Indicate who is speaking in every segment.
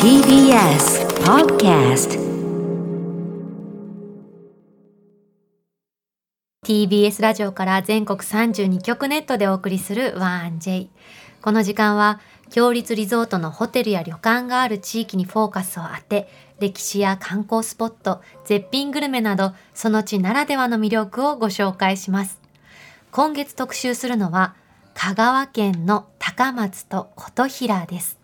Speaker 1: TBS Podcast
Speaker 2: TBS ラジオから全国32局ネットでお送りする 1J この時間は強立リゾートのホテルや旅館がある地域にフォーカスを当て歴史や観光スポット絶品グルメなどその地ならではの魅力をご紹介します。今月特集するのは香川県の高松と琴平です。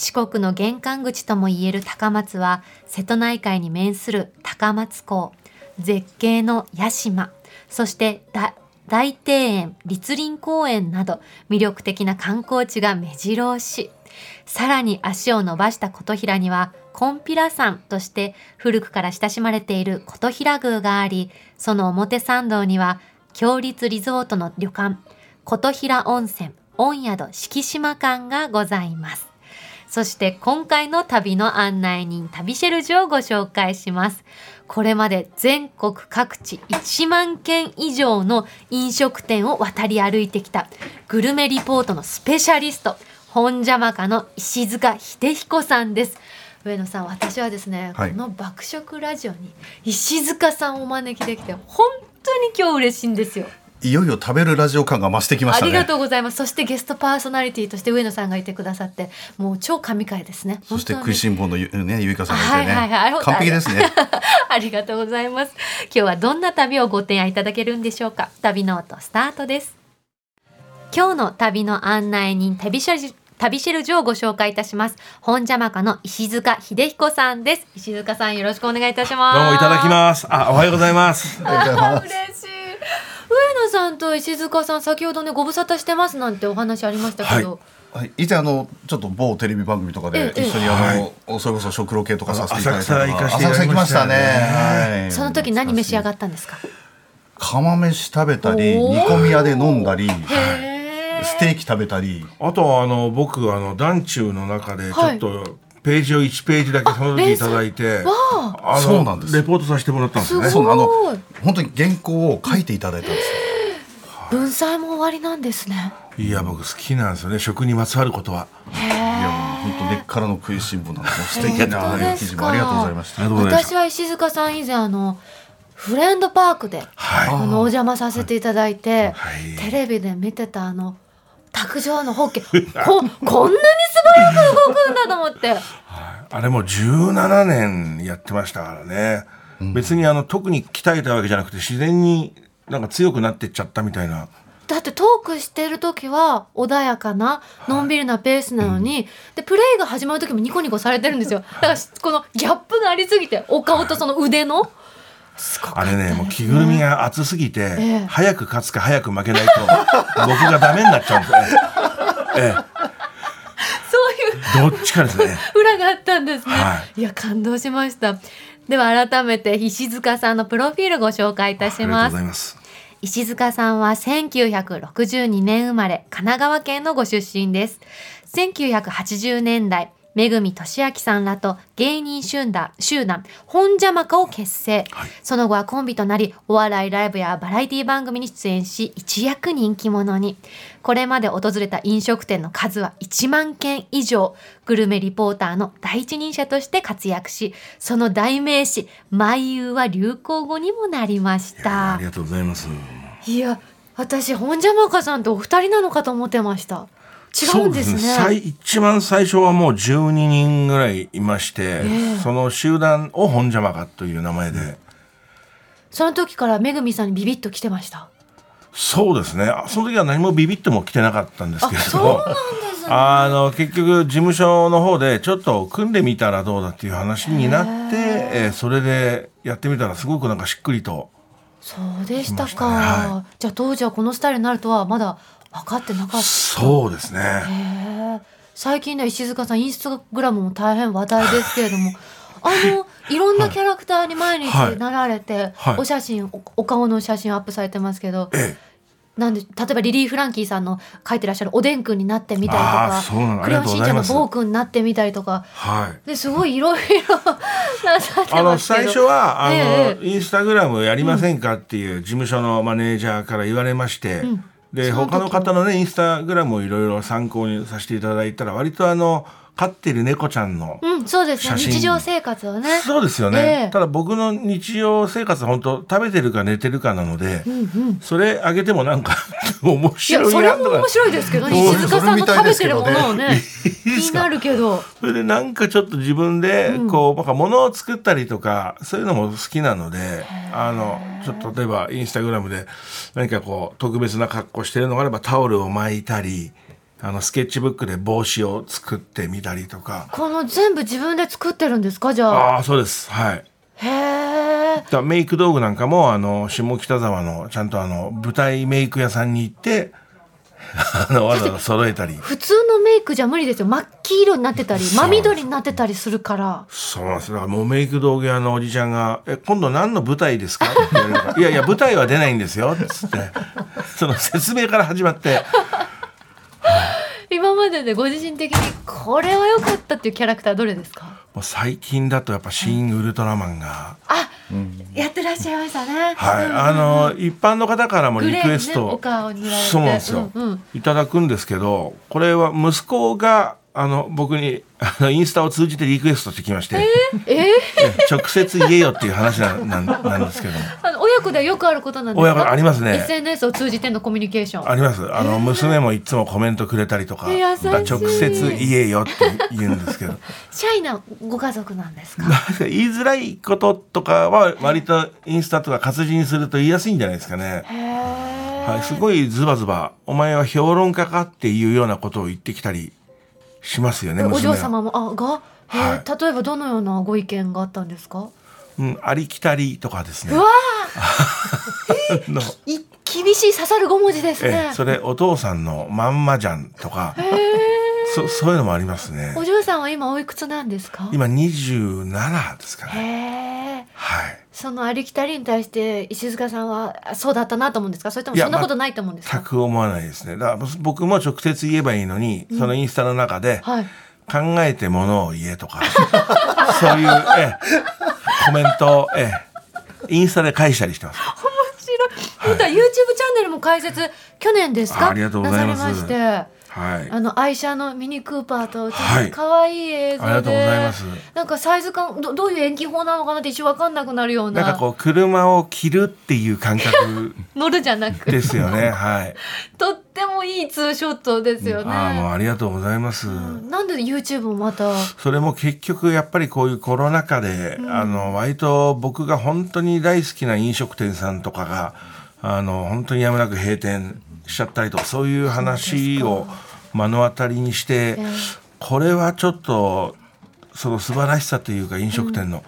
Speaker 2: 四国の玄関口ともいえる高松は瀬戸内海に面する高松港絶景の屋島そして大庭園栗林公園など魅力的な観光地が目白押し。さらに足を伸ばした琴平には金平山として古くから親しまれている琴平宮がありその表参道には強立リゾートの旅館琴平温泉御宿敷島館がございます。そして今回の旅の案内人旅シェルジュをご紹介します。これまで全国各地1万件以上の飲食店を渡り歩いてきたグルメリポートのスペシャリスト本邪魔家の石塚秀彦さんです。上野さん私はですね、
Speaker 3: はい。
Speaker 2: この爆食ラジオに石塚さんをお招きできて本当に今日嬉しいんですよ
Speaker 3: いよいよ食べるラジオ感が増してきましたね。
Speaker 2: ありがとうございますそしてゲストパーソナリティとして上野さんがいてくださってもう超神回ですね
Speaker 3: そして食いしん坊のゆねゆいかさんがいてね、
Speaker 2: はいはいはい
Speaker 3: 完璧ですね。
Speaker 2: ありがとうございます。今日はどんな旅をご提案いただけるんでしょうか？旅ノートスタートです。今日の旅の案内人、旅シェル旅シェルジュをご紹介いたします。本邪魔家の石塚秀彦さんです。石塚さんよろしくお願いいたします。
Speaker 4: どうもいただきます。あ、おはようございます。
Speaker 3: ありがとうござい
Speaker 2: あ
Speaker 3: ます。
Speaker 2: 上野さんと石塚さん、先ほどね、ご無沙汰してますなんてお話ありましたけど。
Speaker 3: はい、以前あのちょっと某テレビ番組とかで
Speaker 2: ええ
Speaker 3: 一緒にあの、それこそ食ロ系とかさせていただいた
Speaker 4: 浅草行かせていただきましたね。
Speaker 3: 浅草行きましたね。はい。
Speaker 2: その時何召し上が
Speaker 3: っ
Speaker 2: ったんですか？
Speaker 3: 釜飯食べたり煮込み屋で飲んだり。ステーキ食べたり。
Speaker 4: あとはあの僕あの団中の中でちょ
Speaker 2: はい。
Speaker 4: っとページを1ページだけその時いただいて、
Speaker 2: わ
Speaker 4: あの
Speaker 3: そうなんです
Speaker 4: レポートさせてもらったんですよね。
Speaker 2: すごい
Speaker 3: そうあの本当に原稿を書いていただいたんですよ。
Speaker 2: 文才も終わりなんですね。
Speaker 4: いや僕好きなんですよね。食にまつわることは。
Speaker 2: へ
Speaker 3: いや
Speaker 2: え。
Speaker 3: もう本当根っからの食いしん坊なんでもう素敵
Speaker 2: 本
Speaker 3: な
Speaker 2: 当ですか
Speaker 3: 記事もありがとうございました
Speaker 2: 私は石塚さん以前あのフレンドパークで、
Speaker 4: はい
Speaker 2: あのお邪魔させていただいて、
Speaker 4: はい
Speaker 2: テレビで見てたあの卓上のホッケ ここんなに素早く動くんだと思って。
Speaker 4: あれも17年やってましたからね。別にあの特に鍛えたわけじゃなくて自然になんか強くなってっちゃったみたいな。
Speaker 2: だってトークしてる時は穏やかなのんびりなペースなのに、でプレイが始まる時もニコニコされてるんですよ。だからこのギャップがありすぎてお顔とその腕の
Speaker 4: あれね、もう着ぐるみが厚すぎて、
Speaker 2: ええ。
Speaker 4: 早く勝つか早く負けないと、僕がダメになっちゃうんですね。え
Speaker 2: そういう
Speaker 4: え、どっちかですね。
Speaker 2: 裏があったんですね、、
Speaker 4: はい。
Speaker 2: や感動しました。では改めて石塚さんのプロフィールご紹介いたします。
Speaker 4: ます。
Speaker 2: 石塚さんは1962年生まれ神奈川県のご出身です。1980年代めぐみとしあきさんらと芸人集団集団本邪魔家を結成、その後はコンビとなりお笑いライブやバラエティ番組に出演し一躍人気者に。これまで訪れた飲食店の数は1万件以上。グルメリポーターの第一人者として活躍しその代名詞「眉優」は流行語にもなりました。
Speaker 4: ありがとうございます。
Speaker 2: いや私本邪魔家さんとお二人なのかと思ってました違うんですね。
Speaker 4: 最一番最初はもう12人ぐらいいまして、
Speaker 2: え
Speaker 4: その集団を本邪魔かという名前で、
Speaker 2: その時からめぐみさんにビビッと来てました。
Speaker 4: そうですね。あその時は何もビビっても来てなかったんですけれど。
Speaker 2: そうなんですね。
Speaker 4: あの結局事務所の方でちょっと組んでみたらどうだっていう話になって、えーそれでやってみたらすごくなんかしっくりと
Speaker 2: そうでしたか。
Speaker 4: は
Speaker 2: じゃあ当時はこのスタイルになるとはまだ分かってなかった。
Speaker 4: そうですね。
Speaker 2: 最近ね石塚さんインスタグラムも大変話題ですけれども あのいろんなキャラクターに毎日
Speaker 4: はい。
Speaker 2: なられて、
Speaker 4: はい。
Speaker 2: お写真おお顔の写真をアップされてますけど、
Speaker 4: え
Speaker 2: なんで例えばリリー・フランキーさんの書いてらっしゃるおでんくんになってみたりと
Speaker 4: あ
Speaker 2: かクレヨンしんちゃんの
Speaker 4: ありがとう
Speaker 2: くんになってみたりとか
Speaker 4: はい。
Speaker 2: ですごいいろいろなさって
Speaker 4: あの
Speaker 2: ますけど。
Speaker 4: 最初はあの、
Speaker 2: ええ
Speaker 4: インスタグラムやりませんかっていう事務所のマネージャーから言われまして、で
Speaker 2: その時
Speaker 4: 他の方のねインスタグラムをいろいろ参考にさせていただいたら割とあの飼ってる猫ちゃんの、
Speaker 2: うん、そうですね。日常生活をね。
Speaker 4: そうですよね、
Speaker 2: ええ。
Speaker 4: ただ僕の日常生活本当食べてるか寝てるかなので、それあげてもなんか 面
Speaker 2: いや、
Speaker 4: 白い
Speaker 2: それ
Speaker 4: なとか
Speaker 2: も面白いですけど石塚さんの食べてるものをね、気になるけど。
Speaker 4: それでなんかちょっと自分でこう、なんか物を作ったりとかそういうのも好きなのであのちょっと例えばインスタグラムで何かこう特別な格好してるのがあればタオルを巻いたりあのスケッチブックで帽子を作ってみたりとか。
Speaker 2: この全部自分で作ってるんですか？じゃあ。
Speaker 4: ああそうです。はい。
Speaker 2: へえ。
Speaker 4: メイク道具なんかもあの下北沢のちゃんとあの舞台メイク屋さんに行って あのわざわざ揃えたり。
Speaker 2: 普通のメイクじゃ無理ですよ。真っ黄色になってたり、真緑になってたりするから。
Speaker 4: そうなんですだからもうメイク道具屋のおじちゃんが「え今度何の舞台ですか?」って言われるから「いやいや舞台は出ないんですよ」っつって。その説明から始まって
Speaker 2: 今まででご自身的にこれは良かったっていうキャラクターどれですか？
Speaker 4: もう最近だとやっぱ「シン・ウルトラマンが」
Speaker 2: あ、やってらっしゃいましたね。
Speaker 4: はいあの一般の方からもリクエスト
Speaker 2: ねお顔に
Speaker 4: そうなんですよ、
Speaker 2: うんうん。
Speaker 4: いただくんですけどこれは息子があの僕にあのインスタを通じてリクエストしてきまして、
Speaker 2: えー、
Speaker 4: え直接言えよっていう話なんなんなんですけども。
Speaker 2: あの親子ではよくあることなんですか？
Speaker 4: ありますね。
Speaker 2: SNS を通じてのコミュニケーション。
Speaker 4: あります。あの娘もいつもコメントくれたりとか、直接言えよって言うんですけど。
Speaker 2: シャイなご家族なんですか？
Speaker 4: 言いづらいこととかは割とインスタとか活字にすると言いやすいんじゃないですかね。はい、すごいズバズバ「お前は評論家か?」っていうようなことを言ってきたりしますよね
Speaker 2: お。嬢様もあが、
Speaker 4: は
Speaker 2: 例えばどのようなご意見があったんですか？
Speaker 4: うん、ありきたりとかですね。
Speaker 2: う。わ
Speaker 4: の
Speaker 2: い厳しい刺さる5文字です
Speaker 4: え
Speaker 2: ね
Speaker 4: それお父さんのまんまじゃんとかそそういうのもありますね。
Speaker 2: お嬢さんは今おいくつなんですか？
Speaker 4: 今27ですか
Speaker 2: へ
Speaker 4: ね
Speaker 2: え
Speaker 4: はい。
Speaker 2: そのありきたりに対して石塚さんはあそうだったなと思うんですか？それともそんなことないと思うんです
Speaker 4: 全
Speaker 2: か
Speaker 4: く思わないですね。だから僕も直接言えばいいのに、そのインスタの中で
Speaker 2: はい。
Speaker 4: 考えてものを言えとか そういう、ええ、コメントを、ええ、インスタで返したりしてます。
Speaker 2: 面白い。また YouTube チャンネルも開設去年ですか？
Speaker 4: あありがとうございます。
Speaker 2: なされまして。
Speaker 4: はい。
Speaker 2: あの愛車のミニクーパーとちょっ
Speaker 4: はい。
Speaker 2: と可愛い映像で、
Speaker 4: ありがとうございます。
Speaker 2: なんかサイズ感どどういう延期法なのかなって一瞬わかんなくなるような。
Speaker 4: なんかこう車を着るっていう感覚。
Speaker 2: 乗るじゃなく。
Speaker 4: ですよね。はい。
Speaker 2: とってもいいツーショットですよね。
Speaker 4: ああもうありがとうございます、
Speaker 2: なんで YouTube もまた。
Speaker 4: それも結局やっぱりこういうコロナ禍で、あの割と僕が本当に大好きな飲食店さんとかがあの本当にやむなく閉店しちゃったりとかそういう話を目の当たりにして、
Speaker 2: え
Speaker 4: これはちょっとその素晴らしさというか飲食店の、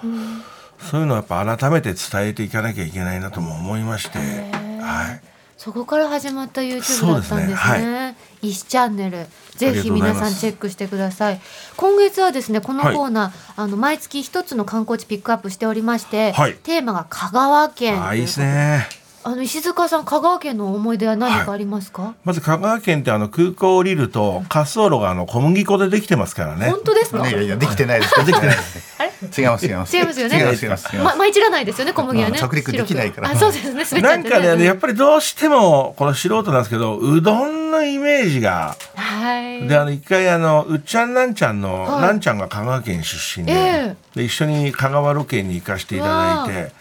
Speaker 4: そういうのをやっぱ改めて伝えていかなきゃいけないなとも思いまして、はい、
Speaker 2: そこから始まった YouTube だったんですね。石チャンネル。ぜひ皆さんチェックしてください。今月はですねこのコーナー、あの毎月一つの観光地ピックアップしておりまして、
Speaker 4: はい。
Speaker 2: テーマが香川県
Speaker 4: ああいいですね。
Speaker 2: あの石塚さん香川県の思い出は何かありますか？
Speaker 4: まず香川県ってあの空港降りると滑走路があの小麦粉でできてますからね
Speaker 2: 本。当ですか？
Speaker 3: いやいやできてないです。できてないです。
Speaker 2: あれ？
Speaker 3: 違います違います。
Speaker 2: 違いますよね
Speaker 3: 違います違います違いま
Speaker 2: ま、
Speaker 3: す。
Speaker 2: 舞い散らないですよね小麦はね。
Speaker 3: うん着陸できないから
Speaker 2: あそうですね滑っ
Speaker 4: なんかね、
Speaker 2: うん
Speaker 4: やっぱりどうしてもこの素人なんですけどうどんのイメージが
Speaker 2: はい。
Speaker 4: であの一回あのうっちゃんなんちゃんの、
Speaker 2: はい
Speaker 4: なんちゃんが香川県出身で,、
Speaker 2: え
Speaker 4: で一緒に香川ロケに行かせていただいてで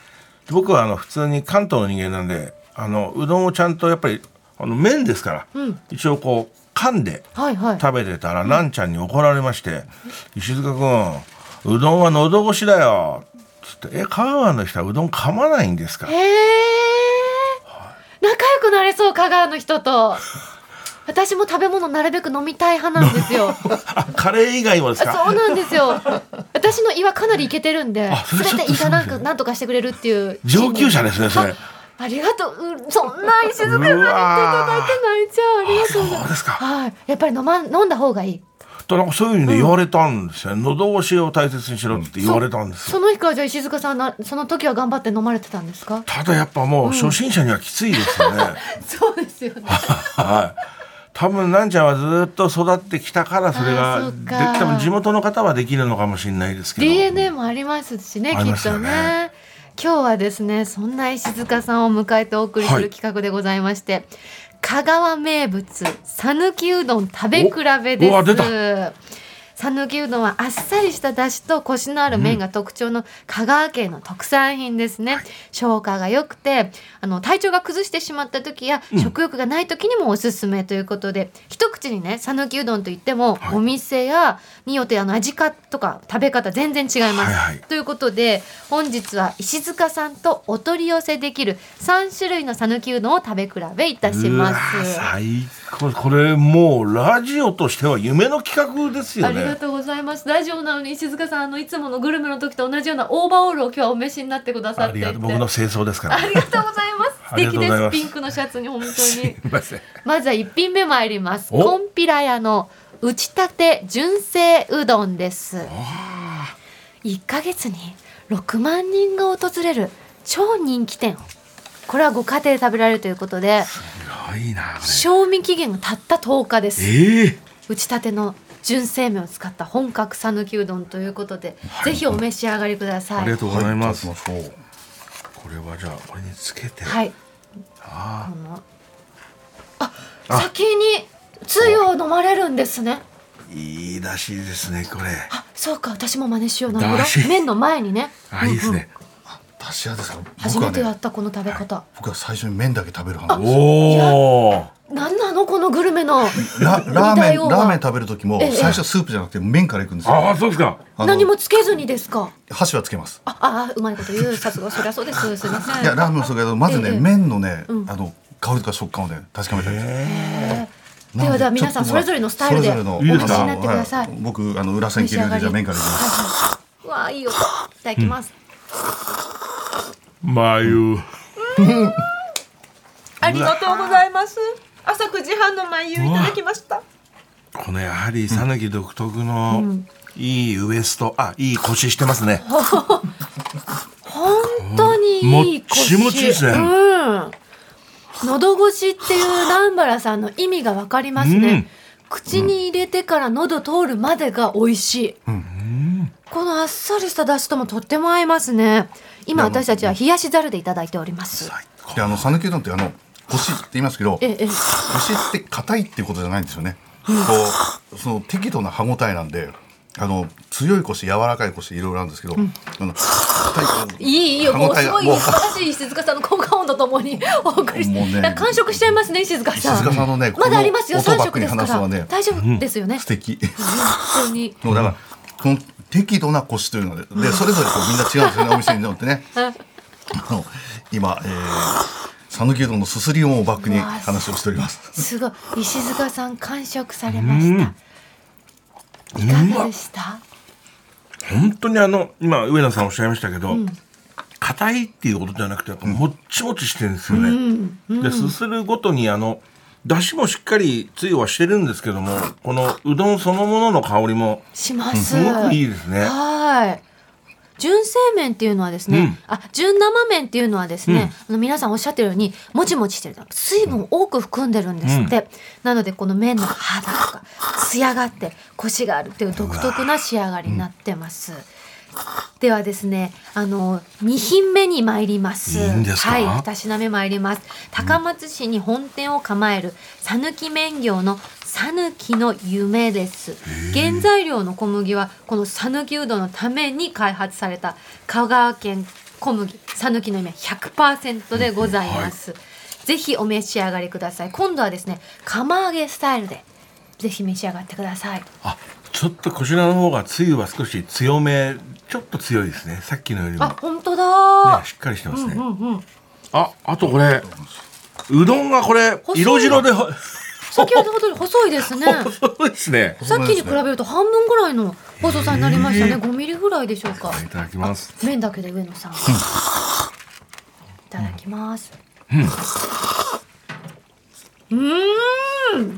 Speaker 4: 僕はあの普通に関東の人間なんであのうどんをちゃんとやっぱりあの麺ですから、
Speaker 2: うん
Speaker 4: 一応こう噛んで。食べてたら、なんちゃんに怒られまして「石塚君うどんは喉越しだよ」つって「え香川の人はうどん噛まないんですか?」。
Speaker 2: 仲良くなれそう香川の人と。私も食べ物なるべく飲みたい派なんですよ。
Speaker 4: あカレー以外もですか？
Speaker 2: そうなんですよ。私の胃はかなりいけてるんで
Speaker 4: あ、それ
Speaker 2: すべ
Speaker 4: ちょってと
Speaker 2: 胃がなんかなんとかしてくれるっていう。
Speaker 4: 上級者ですねそれ。
Speaker 2: ありがとう。うんそんな石塚さんに言っていただいて泣いちゃう。ありがとうございま。
Speaker 4: す。
Speaker 2: はい。やっぱり飲ま飲んだ方がいい。
Speaker 4: となんかそういうふうにね言われたんですよ、ね喉越しを大切にしろって言われたんですよ。
Speaker 2: その日からじゃあ石塚さんなその時は頑張って飲まれてたんですか？
Speaker 4: ただやっぱもう初心者にはきついですよね。
Speaker 2: そうですよね。
Speaker 4: はい。多分なんちゃんはずっと育ってきたからそれ
Speaker 2: あ
Speaker 4: が多分地元の方はできるのかもしれないですけど。
Speaker 2: DNA もありますしねきっと
Speaker 4: ね
Speaker 2: ね。今日はですねそんな石塚さんを迎えてお送りす
Speaker 4: はい
Speaker 2: る企画でございまして、香川名物讃岐うどん食べ比べです讃岐うどんはあっさりした出汁とコシのある麺が特徴の香川県の特産品ですね、消化が良くてあの体調が崩してしまった時や、食欲がない時にもおすすめということで一口にね讃岐うどんといっても、
Speaker 4: はい。
Speaker 2: お店やによってあの味かとか食べ方全然違います、
Speaker 4: はいはい。
Speaker 2: ということで本日は石塚さんとお取り寄せできる3種類の讃岐うどんを食べ比べいたします。
Speaker 4: 最高。これもうラジオとしては夢の企画ですよ
Speaker 2: ありが
Speaker 4: ね
Speaker 2: とうございます。ラジオなのに石塚さんあのいつものグルメの時と同じようなオーバーオールを今日はお召しになってくださ
Speaker 4: あ
Speaker 2: っていて。
Speaker 4: りがとう僕の清掃ですから
Speaker 2: ありがとうございます。素敵です。ピンクのシャツに本当に。
Speaker 4: ません
Speaker 2: まずは一品目参ります。
Speaker 4: お
Speaker 2: コンピラ屋の打ちたて純正うどんです。1ヶ月に6万人が訪れる超人気店。これはご家庭で食べられるということで、
Speaker 4: すごいなこ
Speaker 2: 賞味期限がたった10日です。
Speaker 4: れええ
Speaker 2: 打ちたての純正麺を使った本格讃岐うどんということで、ぜひお召し上がりください。
Speaker 4: ありがとうございます、
Speaker 3: はい
Speaker 4: これはじゃあこれにつけて、
Speaker 2: はい。
Speaker 4: あ
Speaker 2: あ、先につゆを飲まれるんですね。
Speaker 4: ーいい出汁ですねこれ
Speaker 2: あ、そうか、私も真似しよう。なるほ
Speaker 4: だし
Speaker 2: ど。麺の前にね。
Speaker 4: あいいですね、
Speaker 3: 出し屋ですか
Speaker 2: 初めてやったこの食べ方。
Speaker 3: 僕は最初に麺だけ食べる派
Speaker 4: おお
Speaker 2: なんなのこのグルメの。
Speaker 3: ララーメンラーメン食べる時も
Speaker 2: ええ
Speaker 3: 最初スープじゃなくて麺からいくんですよ
Speaker 4: ああそうですか
Speaker 2: 何もつけずにですか？
Speaker 3: 箸はつけます
Speaker 2: あ、あ、うまいこと言う。さすが、そりゃそうです。すみません。
Speaker 3: いやラーメンもそうだけどまずね
Speaker 2: ええ
Speaker 3: 麺のね
Speaker 2: うん
Speaker 3: あの香りとか食感をね確かめたいで
Speaker 2: ではでは皆さんそれぞれのスタイルでお召しになってください。
Speaker 3: は僕あの裏千切りでじゃあ麺からいきます
Speaker 2: うわあいい音。いただきます。
Speaker 4: 眉
Speaker 2: ありがとうございます。朝9時半の眉いただきました。
Speaker 4: このやはり讃岐独特のいいウエストあいい腰してますね
Speaker 2: 本当にいい腰。
Speaker 4: もっちもちですね
Speaker 2: うん。喉越しっていう南原さんの意味がわかりますね。
Speaker 4: うん
Speaker 2: 口に入れてから喉通るまでが美味しい。このあっさりした出汁ともとっても合いますね。今私たちは冷やしざるでいただいております。
Speaker 3: であの讃岐うどんってあの腰って言いますけど
Speaker 2: ええ。
Speaker 3: 腰って硬いっていうことじゃないんですよね。こうその適度な歯ごたえなんで、あの強い腰、柔らかい腰いろいろあるんですけど、あの硬い
Speaker 2: いいいいよ。もうすごい素晴らしい石塚さんの効果音とともにお送りして、
Speaker 3: もうね
Speaker 2: 完食しちゃいますね石塚さん。
Speaker 3: 石塚さんのね
Speaker 2: まだありますよ。三食ですから、
Speaker 3: ね
Speaker 2: 大丈夫ですよね、
Speaker 3: 素敵。
Speaker 2: 本当に。
Speaker 3: もうだからこの適度な腰というので、でそれぞれこうみんな違うんですよねお店によってね。あの今、えー、讃岐うどんのすすり音をバックに話をしております。
Speaker 2: すごい。石塚さん完食されました。いかがでした？
Speaker 4: 本当にあの今上野さんおっしゃいましたけど硬、いっていうことじゃなくてやっぱもっちもちしてるんですよね、ですするごとにあのだしもしっかりつゆはしてるんですけどもこのうどんそのものの香りも
Speaker 2: します。
Speaker 4: すごくいいですね。
Speaker 2: はい。純正麺っていうのはですね、
Speaker 4: うん。
Speaker 2: あ純生麺っていうのはですね、あの皆さんおっしゃってるようにもちもちしてる水分を多く含んでるんですって、なのでこの麺の肌とか艶があってコシがあるっていう独特な仕上がりになってます、ではですねあの2品目に参ります。
Speaker 4: いい
Speaker 2: はい2品目参ります。高松市に本店を構える讃岐麺業の讃岐の夢です。原材料の小麦はこの讃岐うどんのために開発された香川県小麦讃岐の夢100%でございます、ぜひお召し上がりください。今度はですね釜揚げスタイルでぜひ召し上がってください。
Speaker 4: あちょっとこちらの方がつゆは少し強めちょっと強いですね。さっきのよりも、ね、
Speaker 2: あ本当だ、
Speaker 4: しっかりしてますね、
Speaker 2: うんうん
Speaker 4: ああとこれうどんがこれ
Speaker 2: 細い
Speaker 4: 色白でほ
Speaker 2: 先ほど細いですね。
Speaker 4: そうですね。
Speaker 2: さっきに比べると半分ぐらいの細さになりましたね。
Speaker 4: えー。
Speaker 2: 5ミリぐらいでしょうか。
Speaker 4: いただきます。
Speaker 2: 麺だけで上野さん。いただきます。うーん、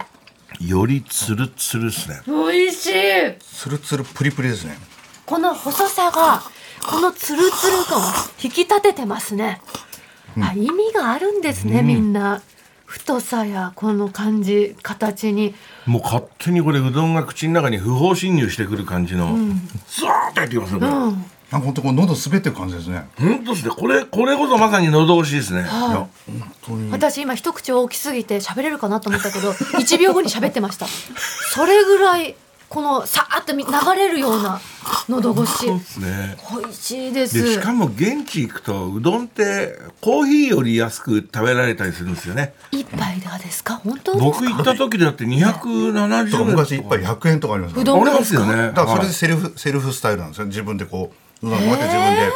Speaker 4: よりつるつるですね。
Speaker 2: 美味しい。
Speaker 3: つるつるプリプリですね。
Speaker 2: この細さが、このツルツル感を引き立ててますね。あ、意味があるんですね、みんな。太さやこの感じ、形に。
Speaker 4: もう勝手にこれうどんが口の中に不法侵入してくる感じの、ザーッと入ってきますねこれ、
Speaker 2: うん。
Speaker 3: なんか本当こう喉滑ってる感じですね。
Speaker 4: 本当ですねこれこれこそまさに喉越しですね
Speaker 3: いや本当に。
Speaker 2: 私今一口大きすぎて喋れるかなと思ったけど1秒後に喋ってましたそれぐらいこのさーっとみ流れるような喉越し。
Speaker 4: ね。
Speaker 2: 美味しいです。
Speaker 4: でしかも現地行くとうどんってコーヒーより安く食べられたりするんですよね。
Speaker 2: 一杯ではですか？本当です
Speaker 4: 僕行った時だって270
Speaker 3: とか。
Speaker 4: 円
Speaker 3: 昔一杯100円とかありますよね。
Speaker 2: うどん
Speaker 4: ありますよね。
Speaker 3: だからそれ
Speaker 4: はい。
Speaker 3: でセルフ、セルフスタイルなんですよ。自分でこううどんこうやって自分で、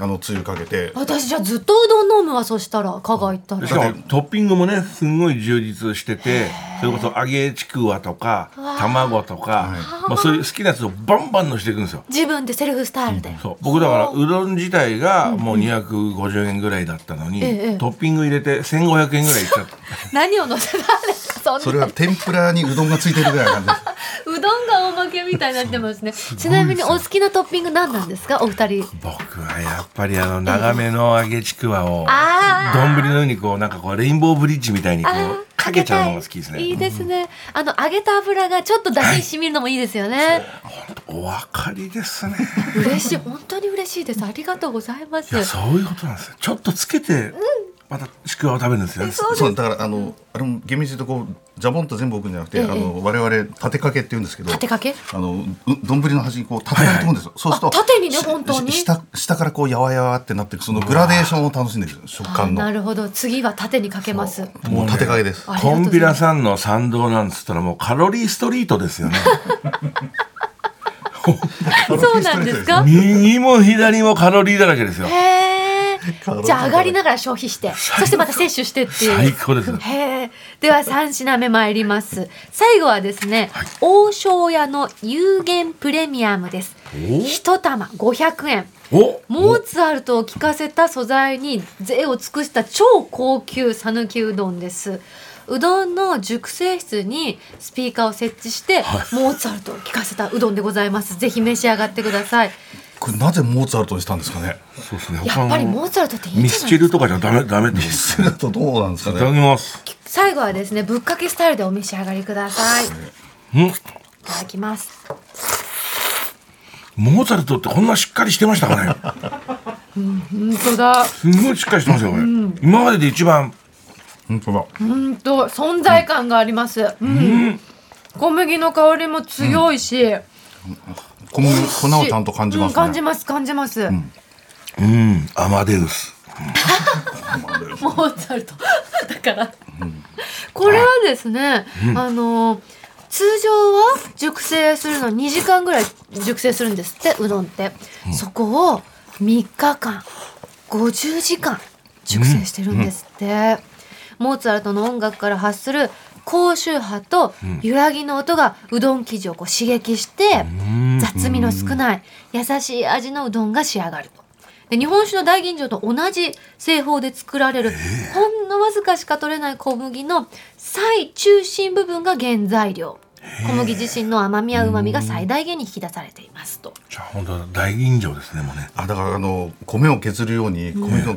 Speaker 3: あのつゆかけて。
Speaker 2: 私じゃあずっとうどん飲むわそしたら香川行ったら。
Speaker 4: しかもトッピングもねすんごい充実しててそれこそ揚げちくわとか卵とか、まあ、そういう好きなやつをバンバンのしていくんですよ。
Speaker 2: 自分でセルフスタイルで、
Speaker 4: そう。僕だからう。どん自体がもう250円ぐらいだったのに、
Speaker 2: ええ
Speaker 4: トッピング入れて1500円ぐらいいっちゃった。
Speaker 2: 何を乗せたんですか？そ
Speaker 3: れは天ぷらにうどんがついてるぐらいな感じです。
Speaker 2: うどんがおまけみたいになってますね。ちなみにお好きなトッピング何なんですかお二人。
Speaker 4: 僕はやっぱりあの長めの揚げちくわを
Speaker 2: あ
Speaker 4: 丼の上にこうなんかこうレインボーブリッジみたいにこ
Speaker 2: あ
Speaker 4: うかけちゃうのが好きですね。
Speaker 2: い。いですね、あの揚げた油がちょっと出汁に染みるのもいいですよね、
Speaker 4: お分かりですね。
Speaker 2: 嬉しい。本当に嬉しいです。ありがとうございます。
Speaker 4: いやそういうことなんですよ。ちょっとつけてまたちくわを食べるんですよ。ね
Speaker 2: そうです。
Speaker 3: そうだからあのあれも厳密に言うとこうジャボンと全部置くんじゃなくて、
Speaker 2: ええ。
Speaker 3: あの我々立てかけって言うんですけど
Speaker 2: 立てかけ？
Speaker 3: あのう丼の端にこう立てかけていくんですよ、そうすると
Speaker 2: あ縦にね
Speaker 3: し
Speaker 2: 本当に？
Speaker 3: し下下からこうやわやわってなっていくそのグラデーションを楽しんでる食
Speaker 2: あ
Speaker 3: 感の。
Speaker 2: なるほど。次は縦にかけます。
Speaker 3: もう立てかけです。
Speaker 2: ありがとう
Speaker 4: コンビラさんの参道なんつったらもうカロリーストリートですよね。
Speaker 2: そうなんですか？
Speaker 4: 右も左もカロリーだらけですよ。
Speaker 2: へ
Speaker 3: ー
Speaker 2: じゃあ上がりながら消費して。そしてまた摂取してっていう。
Speaker 4: 最高です
Speaker 2: へえ。では3品目参ります。最後はですね、王将屋の有限プレミアムです。
Speaker 4: お。
Speaker 2: 一玉500円。
Speaker 4: お。
Speaker 2: モーツァルトを効かせた素材に税を尽くした超高級讃岐うどんです。うどんの熟成室にスピーカーを設置して、モーツァルトを効かせたうどんでございます。ぜひ召し上がってください
Speaker 3: これなぜモーツァルトにしたんですかね？
Speaker 4: そうですね。
Speaker 2: やっぱりモーツァルトっていいん
Speaker 4: ミ
Speaker 2: じゃないですか？
Speaker 4: スチルとかじゃダメダメです
Speaker 3: それだとどうなんですか
Speaker 4: いただき
Speaker 3: ね？
Speaker 4: ます
Speaker 2: 最後はですねぶっかけスタイルでお召し上がりください。い
Speaker 4: うん。
Speaker 2: ただきます。
Speaker 4: モーツァルトってこんなしっかりしてましたかね？
Speaker 2: 本当だ。
Speaker 4: すごいしっかりしてますよこれ、今までで一番。
Speaker 3: 本当だ。
Speaker 2: 本当存在感があります、うん。小麦の香りも強いし、
Speaker 3: 小麦粉をちゃんと感じますね、
Speaker 2: うん感じます感じます、
Speaker 4: うん。アマデウス。
Speaker 2: モーツァルト。だから、これはですね、あの通常は熟成するの2時間ぐらい熟成するんですってうどんって、そこを3日間50時間熟成してるんですって、モーツァルトの音楽から発する高周波と揺らぎの音がうどん生地をこう刺激して雑味の少ない優しい味のうどんが仕上がると。で日本酒の大吟醸と同じ製法で作られるほんのわずかしか取れない小麦の最中心部分が原材料。小麦自身の甘みや旨みが最大限に引き出されていますと。
Speaker 4: じゃあ本当だ大吟醸ですねもうね。
Speaker 3: あだからあの米を削るように米を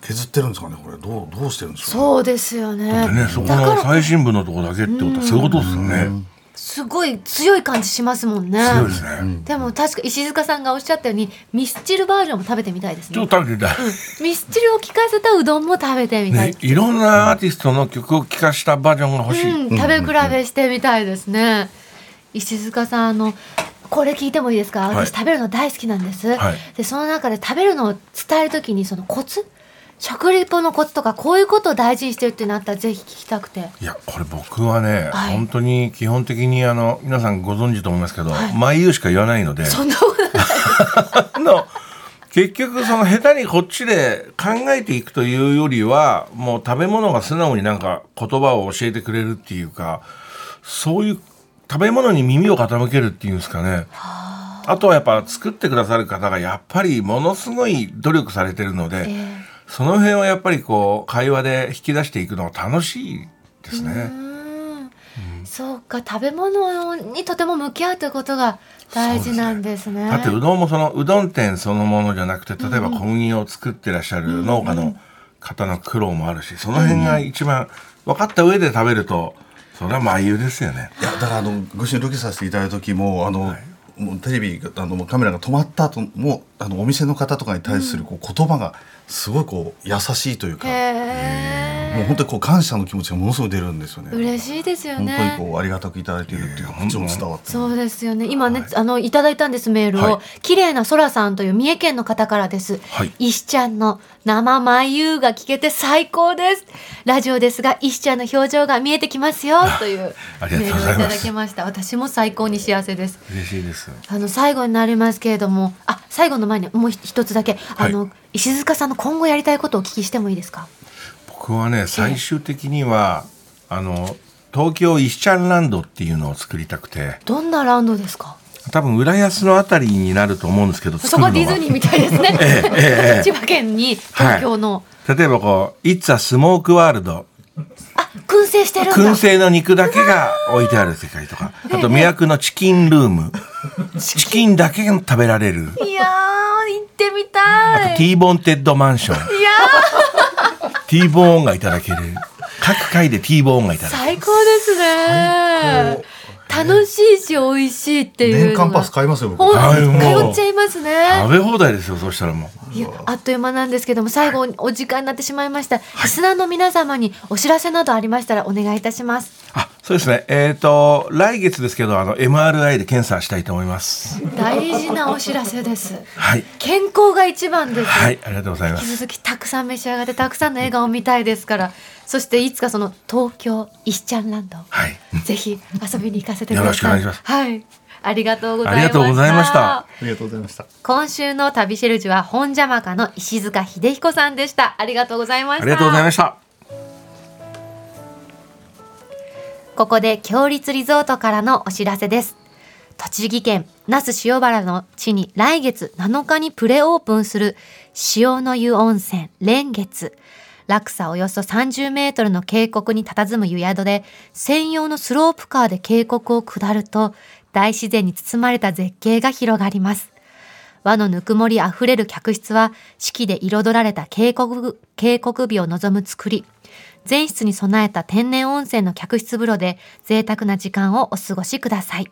Speaker 3: 削ってるんですかねこれ。どうどうしてるんですかね。
Speaker 2: そうですよね。
Speaker 4: でねそこ
Speaker 2: だから
Speaker 4: の最深部のところだけってことはそういうことですよね
Speaker 2: すごい強い感じしますもんね。
Speaker 4: 強いですね、
Speaker 2: でも確か石塚さんがおっしゃったようにミスチルバージョンも食べてみたいです
Speaker 4: ちょ
Speaker 2: ね
Speaker 4: っと食べてみたい、
Speaker 2: ミスチルを効かせたうどんも食べてみたい。
Speaker 4: ね、いろんなアーティストの曲を聴かしたバージョンが欲しい、
Speaker 2: うん、食べ比べしてみたいですね。石塚さんあのこれ聞いてもいいですか？
Speaker 4: はい。
Speaker 2: 私食べるの大好きなんです、
Speaker 4: はい。
Speaker 2: でその中で食べるのを伝えるときにそのコツ食リポのコツとかこういうことを大事にしてるっていうのあったらぜひ聞きたくて。
Speaker 4: いやこれ僕はね、
Speaker 2: はい。
Speaker 4: 本当に基本的にあの皆さんご存知と思いますけど、
Speaker 2: はい。
Speaker 4: 毎言うしか言わないので。
Speaker 2: そんなことない。
Speaker 4: あの結局その下手にこっちで考えていくというよりはもう食べ物が素直になんか言葉を教えてくれるっていうかそういう食べ物に耳を傾けるっていうんですかね。あ。とはやっぱ作ってくださる方がやっぱりものすごい努力されてるので、
Speaker 2: え
Speaker 4: その辺はやっぱりこう会話で引き出していくのが楽しいですね。
Speaker 2: うん。そうか食べ物にとても向き合うということが大事なんですね。
Speaker 4: だってうどんもそのうどん店そのものじゃなくて例えば小麦を作ってらっしゃる農家の方の苦労もあるしその辺が一番分かった上で食べるとそれは麻油ですよね。
Speaker 3: いやだからあのご一緒にロケさせていただいた時もあの、もうテレビがあのもうカメラが止まった後もあのお店の方とかに対するこう言葉がすごいこう優しいというか、もう本当にこう感謝の気持ちがものすごい出るんですよね。
Speaker 2: 嬉しいですよ
Speaker 3: 本当に
Speaker 2: ね。
Speaker 3: こうありがたくいただいているっていうのがこっちも伝わって。
Speaker 2: そうですよね。今ね、あのいただいたんですメールを、
Speaker 3: はい
Speaker 2: 綺麗な空さんという三重県の方からです。
Speaker 3: はい
Speaker 2: 石ちゃんの生眉が聞けて最高です。ラジオですが石ちゃんの表情が見えてきますよという
Speaker 4: あ
Speaker 2: メールをいただきました。私も最高に幸せです。
Speaker 4: 嬉しいです
Speaker 2: あの最後になりますけれども、あ最後の前にもう一つだけ、あの石塚さんの今後やりたいことをお聞きしてもいいですか？
Speaker 4: 僕はね最終的にはあの東京石ちゃんランドっていうのを作りたくて。
Speaker 2: どんなランドですか？
Speaker 4: 多分浦安のあたりになると思うんですけど
Speaker 2: そこはディズニーみたいですね。
Speaker 4: ええええ
Speaker 2: 千葉県に東京の、
Speaker 4: 例えばこう「It's a Smoke World」
Speaker 2: あ燻製してる。
Speaker 4: 燻製の肉だけが置いてある世界とか。あと魅惑のチキンルーム。チキンだけが食べられる。
Speaker 2: いやー行ってみた
Speaker 4: あと
Speaker 2: い。
Speaker 4: T ボーンテッドマンション
Speaker 2: いや
Speaker 4: T ボーンがいただける各回で T ボーンがいた
Speaker 2: ー
Speaker 4: だける
Speaker 2: 最高ですね。楽しいし美味しいっていう。
Speaker 3: 年間パス買いますよ僕。
Speaker 2: 通っちゃいますね。
Speaker 4: 食べ放題ですよそうしたらもう
Speaker 2: いやあっという間なんですけども最後にお時間になってしまいました、リスナーの皆様にお知らせなどありましたらお願いいたします
Speaker 4: あそうですね。えっ、と来月ですけどあの MRI で検査したいと思います。
Speaker 2: 大事なお知らせです。
Speaker 4: はい。
Speaker 2: 健康が一番です、
Speaker 4: はいありがとうございます。
Speaker 2: 引き続きたくさん召し上がってたくさんの笑顔を見たいですから。そしていつかその東京石ちゃんランド
Speaker 4: はい。
Speaker 2: ぜひ遊びに行かせてください。
Speaker 4: よろしくお願いします。
Speaker 2: はい。ありがとうございました。
Speaker 4: ありがとうございました。
Speaker 3: ありがとうございました。
Speaker 2: 今週の旅シェルジュは本邪魔家の石塚秀彦さんでした。ありがとうございました。
Speaker 4: ありがとうございました
Speaker 2: ここで強立リゾートからのお知らせです。栃木県那須塩原の地に来月7日にプレオープンする塩の湯温泉蓮月。落差およそ30メートルの渓谷に佇む湯宿で専用のスロープカーで渓谷を下ると大自然に包まれた絶景が広がります。和のぬくもりあふれる客室は四季で彩られた渓谷渓谷美を望む作り。全室に備えた天然温泉の客室風呂で贅沢な時間をお過ごしください。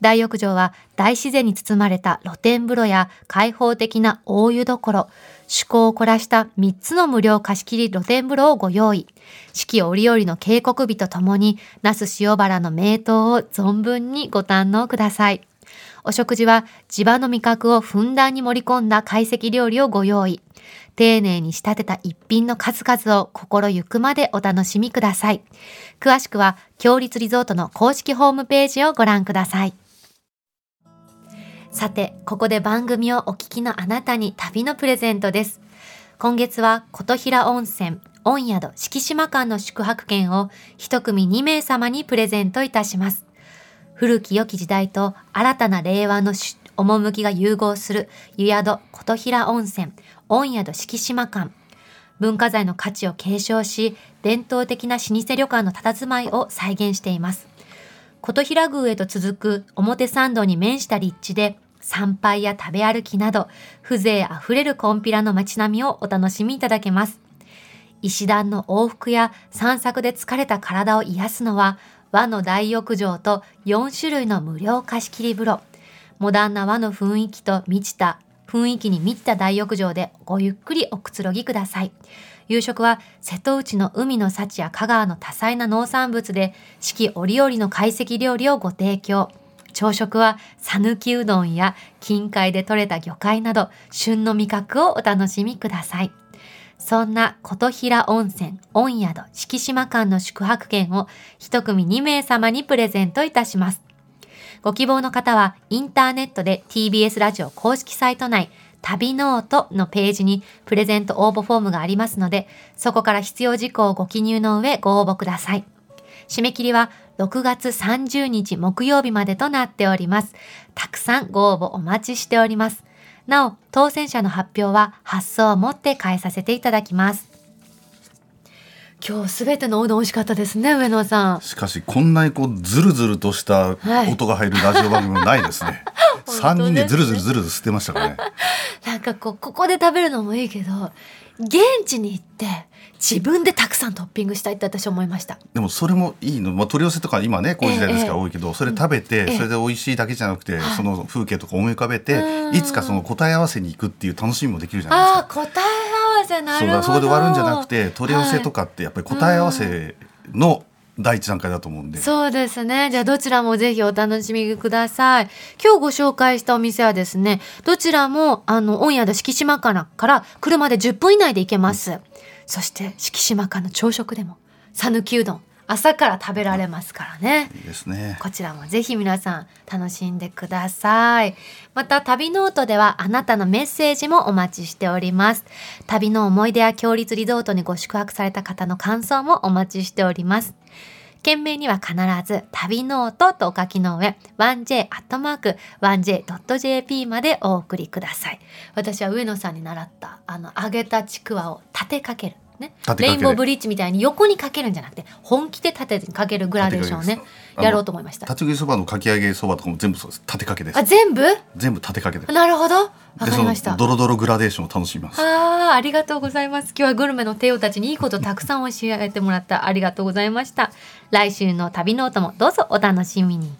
Speaker 2: 大浴場は大自然に包まれた露天風呂や開放的な大湯どころ、趣向を凝らした3つの無料貸し切り露天風呂をご用意。四季折々の渓谷美とともに、那須塩原の名湯を存分にご堪能ください。お食事は地場の味覚をふんだんに盛り込んだ懐石料理をご用意。丁寧に仕立てた一品の数々を心ゆくまでお楽しみください。詳しくは、強立リゾートの公式ホームページをご覧ください。さて、ここで番組をお聞きのあなたに旅のプレゼントです。今月は琴平温泉、御宿、敷島間の宿泊券を一組2名様にプレゼントいたします。古き良き時代と新たな令和のし趣が融合する湯宿琴平温泉御宿敷島館。文化財の価値を継承し伝統的な老舗旅館の佇まいを再現しています。琴平宮へと続く表参道に面した立地で参拝や食べ歩きなど風情あふれるコンピラの街並みをお楽しみいただけます。石段の往復や散策で疲れた体を癒すのは和の大浴場と4種類の無料貸し切り風呂。モダンな和の雰囲気と満ちた雰囲気に満ちた大浴場でごゆっくりおくつろぎください。夕食は瀬戸内の海の幸や香川の多彩な農産物で四季折々の懐石料理をご提供。朝食は讃岐うどんや近海で採れた魚介など旬の味覚をお楽しみください。そんな琴平温泉、御宿、敷島間の宿泊券を一組2名様にプレゼントいたします。ご希望の方はインターネットで TBS ラジオ公式サイト内旅ノートのページにプレゼント応募フォームがありますので、そこから必要事項をご記入の上ご応募ください。締め切りは6月30日木曜日までとなっております。たくさんご応募お待ちしております。なお、当選者の発表は発送をもって代えさせていただきます。今日すべてのおうどん美味しかったですね、上野さん。
Speaker 3: しかしこんなにこうズルズルとした
Speaker 2: はい
Speaker 3: 音が入るラジオ番組もないですね。三、人でズルズルズルズル吸ってましたからね。
Speaker 2: なんかこう、ここで食べるのもいいけど、現地に行って自分でたくさんトッピングしたいって私思いました。
Speaker 3: でもそれもいいの、まあ、取り寄せとか今ねこういう時代ですから
Speaker 2: ええ
Speaker 3: 多いけど、それ食べて、
Speaker 2: ええ
Speaker 3: それで美味しいだけじゃなくて、
Speaker 2: はい
Speaker 3: その風景とか思い浮かべて
Speaker 2: うん
Speaker 3: いつかその答え合わせに行くっていう楽しみもできるじゃない
Speaker 2: ああ、
Speaker 3: ですか。
Speaker 2: 答え
Speaker 3: そうだそこで終わるんじゃなくて取り寄せとかってやっぱり答え合わせの第一段階だと思うんで、
Speaker 2: そうですね。じゃあどちらもぜひお楽しみください。今日ご紹介したお店はですね、どちらもあの御宿敷島からから車で10分以内で行けます。そして敷島からの朝食でも讃岐うどん朝から食べられますからね。
Speaker 3: いいですね
Speaker 2: こちらもぜひ皆さん楽しんでください。また旅ノートではあなたのメッセージもお待ちしております。旅の思い出や共立リゾートにご宿泊された方の感想もお待ちしております。件名には必ず旅ノートとお書きの上 1j.1j.jp までお送りください。私は上野さんに習ったあの揚げたちくわを立てかける。ね、レインボーブリッジみたいに横にかけるんじゃなくて本気で縦にかけるグラデーションをねやろうと思いました。
Speaker 3: 立ち食いそばのかき揚げそばとかも全部そうです。立てかけです
Speaker 2: あ全部？
Speaker 3: 全部立てかけです
Speaker 2: なるほど。わかりました。
Speaker 3: ドロドログラデーションを楽しみます。
Speaker 2: あーありがとうございます。今日はグルメの帝王たちにいいことたくさん教えてもらった。ありがとうございました。来週の旅ノートもどうぞお楽しみに